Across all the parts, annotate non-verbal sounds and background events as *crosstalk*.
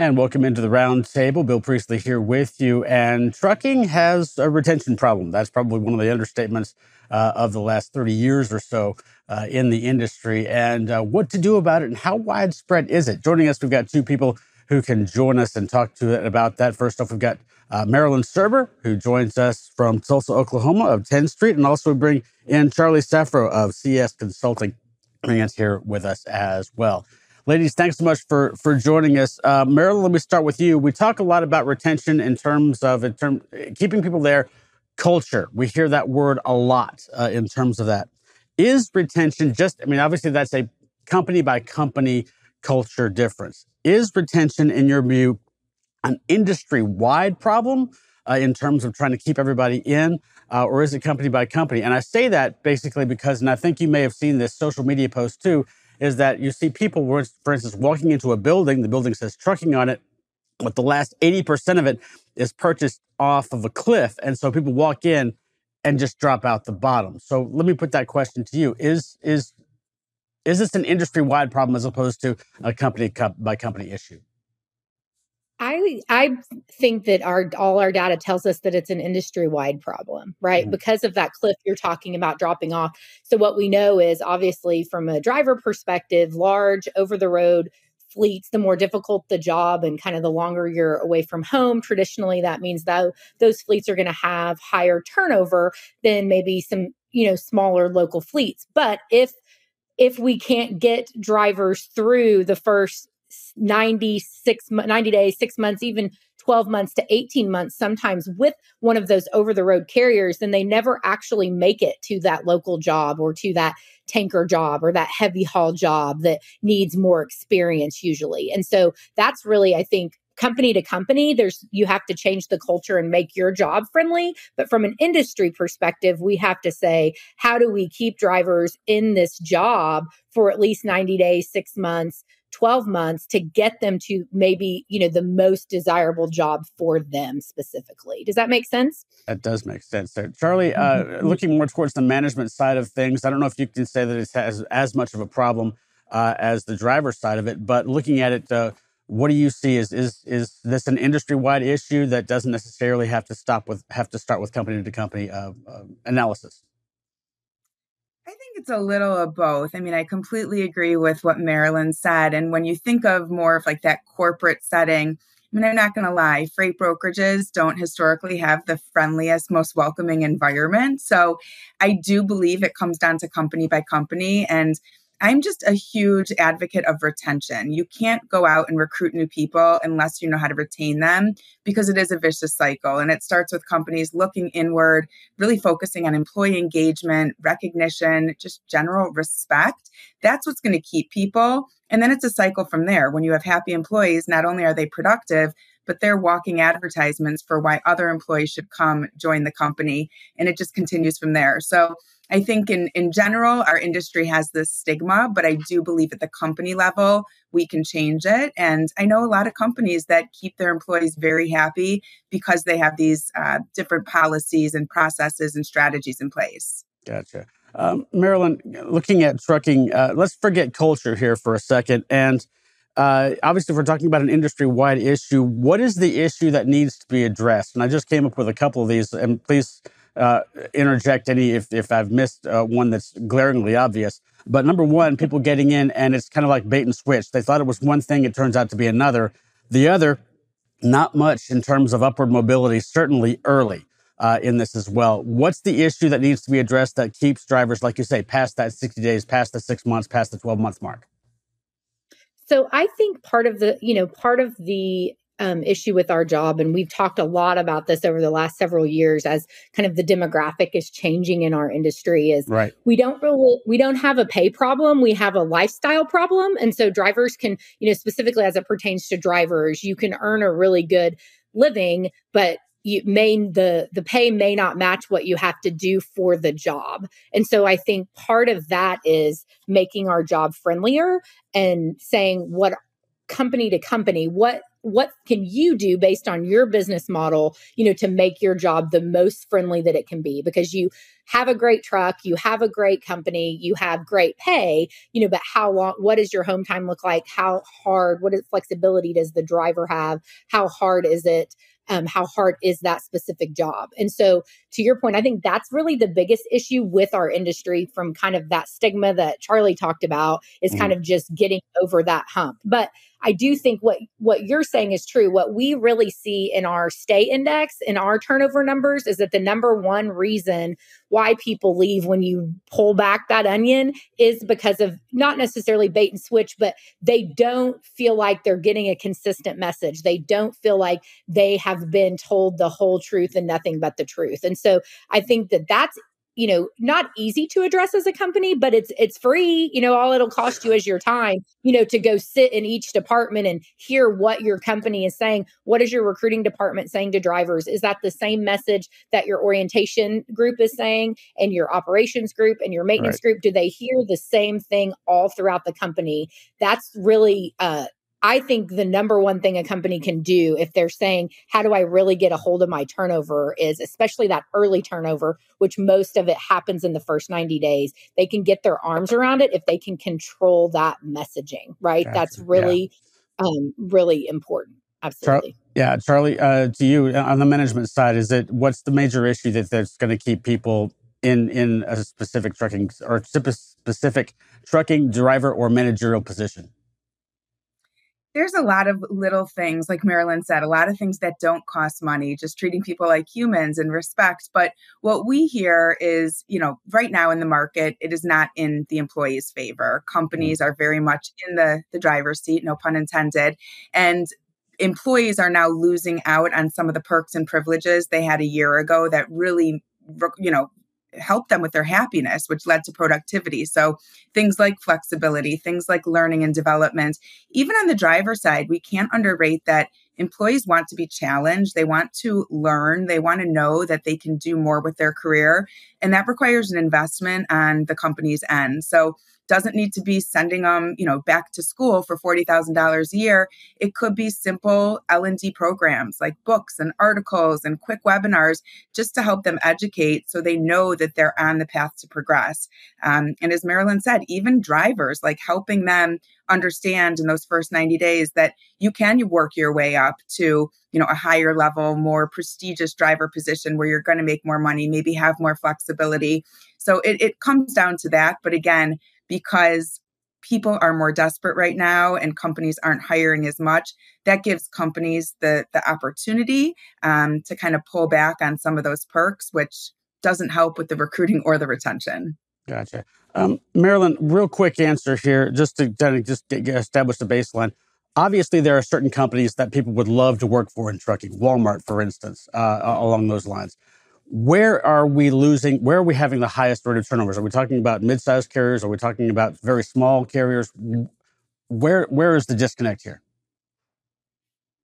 And welcome into the roundtable. Bill Priestley here with you. And trucking has a retention problem. That's probably one of the understatements uh, of the last 30 years or so uh, in the industry. And uh, what to do about it and how widespread is it? Joining us, we've got two people who can join us and talk to about that. First off, we've got uh, Marilyn Surber, who joins us from Tulsa, Oklahoma of Tenstreet. And also we bring in Charlie Saffro of CS Consulting, bringing us here with us as well. Ladies, thanks so much for for joining us. Uh, Marilyn, let me start with you. We talk a lot about retention in terms of in term keeping people there. Culture, we hear that word a lot uh, in terms of that. Is retention just? I mean, obviously that's a company by company culture difference. Is retention, in your view, an industry wide problem uh, in terms of trying to keep everybody in, uh, or is it company by company? And I say that basically because, and I think you may have seen this social media post too is that you see people, for instance, walking into a building, the building says trucking on it, but the last 80% of it is purchased off of a cliff. And so people walk in and just drop out the bottom. So let me put that question to you. Is, is, is this an industry wide problem as opposed to a company by company issue? I I think that our all our data tells us that it's an industry wide problem, right? Mm-hmm. Because of that cliff you're talking about dropping off. So what we know is obviously from a driver perspective, large over the road fleets, the more difficult the job and kind of the longer you're away from home, traditionally that means that those fleets are going to have higher turnover than maybe some, you know, smaller local fleets. But if if we can't get drivers through the first 96 90 days 6 months even 12 months to 18 months sometimes with one of those over the road carriers then they never actually make it to that local job or to that tanker job or that heavy haul job that needs more experience usually. And so that's really i think company to company there's you have to change the culture and make your job friendly. But from an industry perspective we have to say how do we keep drivers in this job for at least 90 days 6 months 12 months to get them to maybe, you know, the most desirable job for them specifically. Does that make sense? That does make sense there. Charlie, uh, mm-hmm. looking more towards the management side of things, I don't know if you can say that it has as much of a problem uh, as the driver side of it, but looking at it, uh, what do you see? Is is is this an industry wide issue that doesn't necessarily have to stop with have to start with company to company uh, uh, analysis? I think it's a little of both. I mean, I completely agree with what Marilyn said. And when you think of more of like that corporate setting, I mean, I'm not going to lie, freight brokerages don't historically have the friendliest, most welcoming environment. So I do believe it comes down to company by company. And I'm just a huge advocate of retention. You can't go out and recruit new people unless you know how to retain them because it is a vicious cycle. And it starts with companies looking inward, really focusing on employee engagement, recognition, just general respect. That's what's going to keep people. And then it's a cycle from there. When you have happy employees, not only are they productive, but they're walking advertisements for why other employees should come join the company. And it just continues from there. So I think in, in general, our industry has this stigma, but I do believe at the company level, we can change it. And I know a lot of companies that keep their employees very happy because they have these uh, different policies and processes and strategies in place. Gotcha. Um, Marilyn, looking at trucking, uh, let's forget culture here for a second. And uh, obviously, if we're talking about an industry wide issue, what is the issue that needs to be addressed? And I just came up with a couple of these, and please uh, interject any if, if I've missed uh, one that's glaringly obvious. But number one, people getting in and it's kind of like bait and switch. They thought it was one thing, it turns out to be another. The other, not much in terms of upward mobility, certainly early uh, in this as well. What's the issue that needs to be addressed that keeps drivers, like you say, past that 60 days, past the six months, past the 12 month mark? So I think part of the, you know, part of the um, issue with our job. And we've talked a lot about this over the last several years as kind of the demographic is changing in our industry is right. we don't really, we don't have a pay problem. We have a lifestyle problem. And so drivers can, you know, specifically as it pertains to drivers, you can earn a really good living, but you may the the pay may not match what you have to do for the job and so i think part of that is making our job friendlier and saying what company to company what what can you do based on your business model you know to make your job the most friendly that it can be because you have a great truck you have a great company you have great pay you know but how long what does your home time look like how hard what is flexibility does the driver have how hard is it um, how hard is that specific job? And so, to your point, I think that's really the biggest issue with our industry from kind of that stigma that Charlie talked about is mm-hmm. kind of just getting over that hump. But I do think what what you're saying is true. What we really see in our stay index in our turnover numbers is that the number one reason why people leave when you pull back that onion is because of not necessarily bait and switch, but they don't feel like they're getting a consistent message. They don't feel like they have been told the whole truth and nothing but the truth. And so I think that that's you know not easy to address as a company but it's it's free you know all it'll cost you is your time you know to go sit in each department and hear what your company is saying. What is your recruiting department saying to drivers? Is that the same message that your orientation group is saying and your operations group and your maintenance right. group? Do they hear the same thing all throughout the company? That's really uh I think the number one thing a company can do if they're saying, How do I really get a hold of my turnover? is especially that early turnover, which most of it happens in the first 90 days. They can get their arms around it if they can control that messaging, right? Gotcha. That's really, yeah. um, really important. Absolutely. Char- yeah, Charlie, uh, to you uh, on the management side, is it what's the major issue that that's going to keep people in in a specific trucking or specific trucking driver or managerial position? There's a lot of little things, like Marilyn said, a lot of things that don't cost money, just treating people like humans and respect. But what we hear is, you know, right now in the market, it is not in the employee's favor. Mm-hmm. Companies are very much in the, the driver's seat, no pun intended. And employees are now losing out on some of the perks and privileges they had a year ago that really you know help them with their happiness, which led to productivity. So things like flexibility, things like learning and development. Even on the driver side, we can't underrate that employees want to be challenged. They want to learn. They want to know that they can do more with their career. And that requires an investment on the company's end. So doesn't need to be sending them, you know, back to school for $40,000 a year. It could be simple L&D programs like books and articles and quick webinars just to help them educate so they know that they're on the path to progress. Um, and as Marilyn said, even drivers, like helping them understand in those first 90 days that you can work your way up to you know a higher level more prestigious driver position where you're going to make more money maybe have more flexibility so it, it comes down to that but again because people are more desperate right now and companies aren't hiring as much that gives companies the the opportunity um, to kind of pull back on some of those perks which doesn't help with the recruiting or the retention. Gotcha. Um, marilyn real quick answer here just to just get, get establish the baseline. Obviously there are certain companies that people would love to work for in trucking walmart for instance uh, along those lines where are we losing? Where are we having the highest rate of turnovers? Are we talking about mid-sized carriers? Are we talking about very small carriers? Where where is the disconnect here?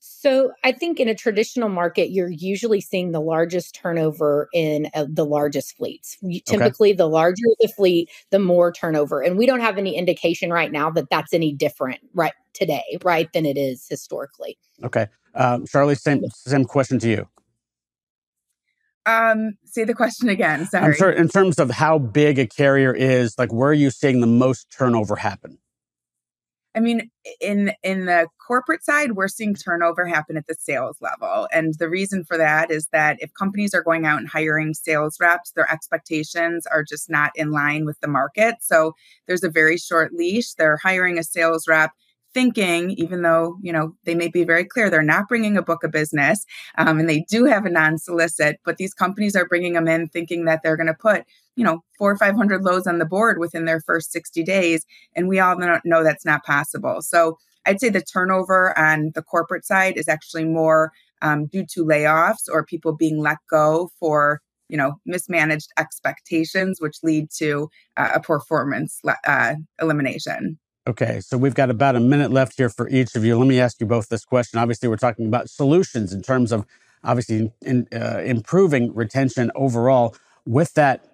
So I think in a traditional market, you're usually seeing the largest turnover in uh, the largest fleets. Typically, okay. the larger the fleet, the more turnover, and we don't have any indication right now that that's any different right today, right, than it is historically. Okay, um, Charlie, same same question to you. Um, say the question again. Sorry. In terms of how big a carrier is, like where are you seeing the most turnover happen? I mean, in in the corporate side, we're seeing turnover happen at the sales level. And the reason for that is that if companies are going out and hiring sales reps, their expectations are just not in line with the market. So there's a very short leash. They're hiring a sales rep thinking, even though, you know, they may be very clear they're not bringing a book of business um, and they do have a non solicit, but these companies are bringing them in thinking that they're going to put, you know, four or 500 loads on the board within their first 60 days. And we all know that's not possible. So I'd say the turnover on the corporate side is actually more um, due to layoffs or people being let go for you know mismanaged expectations which lead to uh, a performance uh, elimination Okay, so we've got about a minute left here for each of you. Let me ask you both this question. Obviously, we're talking about solutions in terms of obviously in, uh, improving retention overall. With that,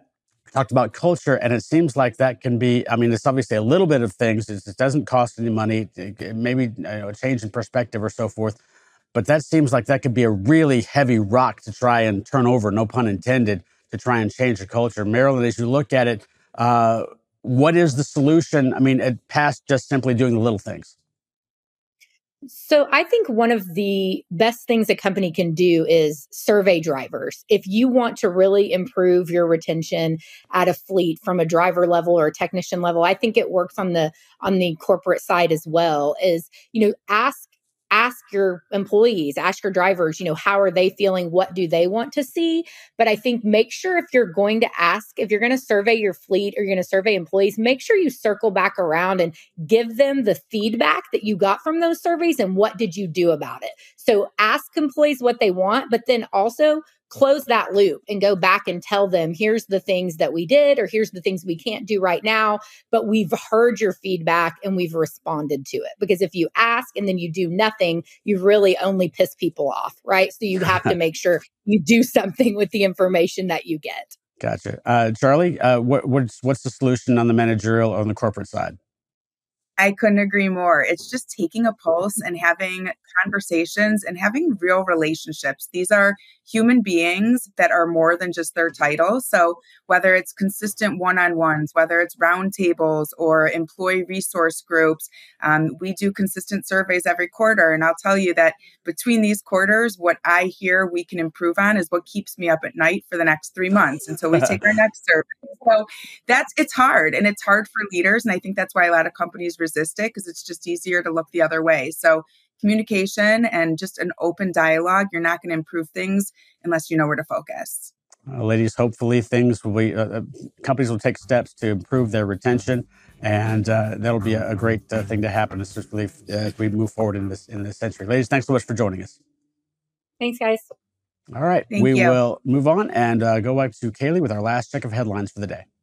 talked about culture, and it seems like that can be. I mean, it's obviously a little bit of things. It's, it doesn't cost any money. Maybe you know, a change in perspective or so forth. But that seems like that could be a really heavy rock to try and turn over. No pun intended. To try and change the culture, Marilyn. As you look at it, uh, what is the solution? I mean, past just simply doing the little things. So I think one of the best things a company can do is survey drivers. If you want to really improve your retention at a fleet from a driver level or a technician level, I think it works on the on the corporate side as well. Is you know ask ask your employees, ask your drivers, you know, how are they feeling? What do they want to see? But I think make sure if you're going to ask, if you're going to survey your fleet or you're going to survey employees, make sure you circle back around and give them the feedback that you got from those surveys and what did you do about it. So ask employees what they want, but then also close that loop and go back and tell them here's the things that we did or here's the things we can't do right now but we've heard your feedback and we've responded to it. Because if you ask and then you do nothing you really only piss people off right? So you have to *laughs* make sure you do something with the information that you get. Gotcha. Uh, charlie uh, what, what's what's the solution on the managerial or on the corporate side I couldn't agree more. It's just taking a pulse and having conversations and having real relationships. These are human beings that are more than just their title. So, whether it's consistent one on ones, whether it's roundtables or employee resource groups, um, we do consistent surveys every quarter. And I'll tell you that between these quarters, what I hear we can improve on is what keeps me up at night for the next three months until we take our *laughs* next survey. So, that's it's hard and it's hard for leaders. And I think that's why a lot of companies resist it because it's just easier to look the other way. So, communication and just an open dialogue, you're not going to improve things unless you know where to focus. Uh, ladies, hopefully things will be, uh, uh, companies will take steps to improve their retention, and uh, that'll be a, a great uh, thing to happen, especially uh, as we move forward in this in this century. Ladies, thanks so much for joining us. Thanks, guys. All right, Thank we you. will move on and go back to Kaylee with our last check of headlines for the day.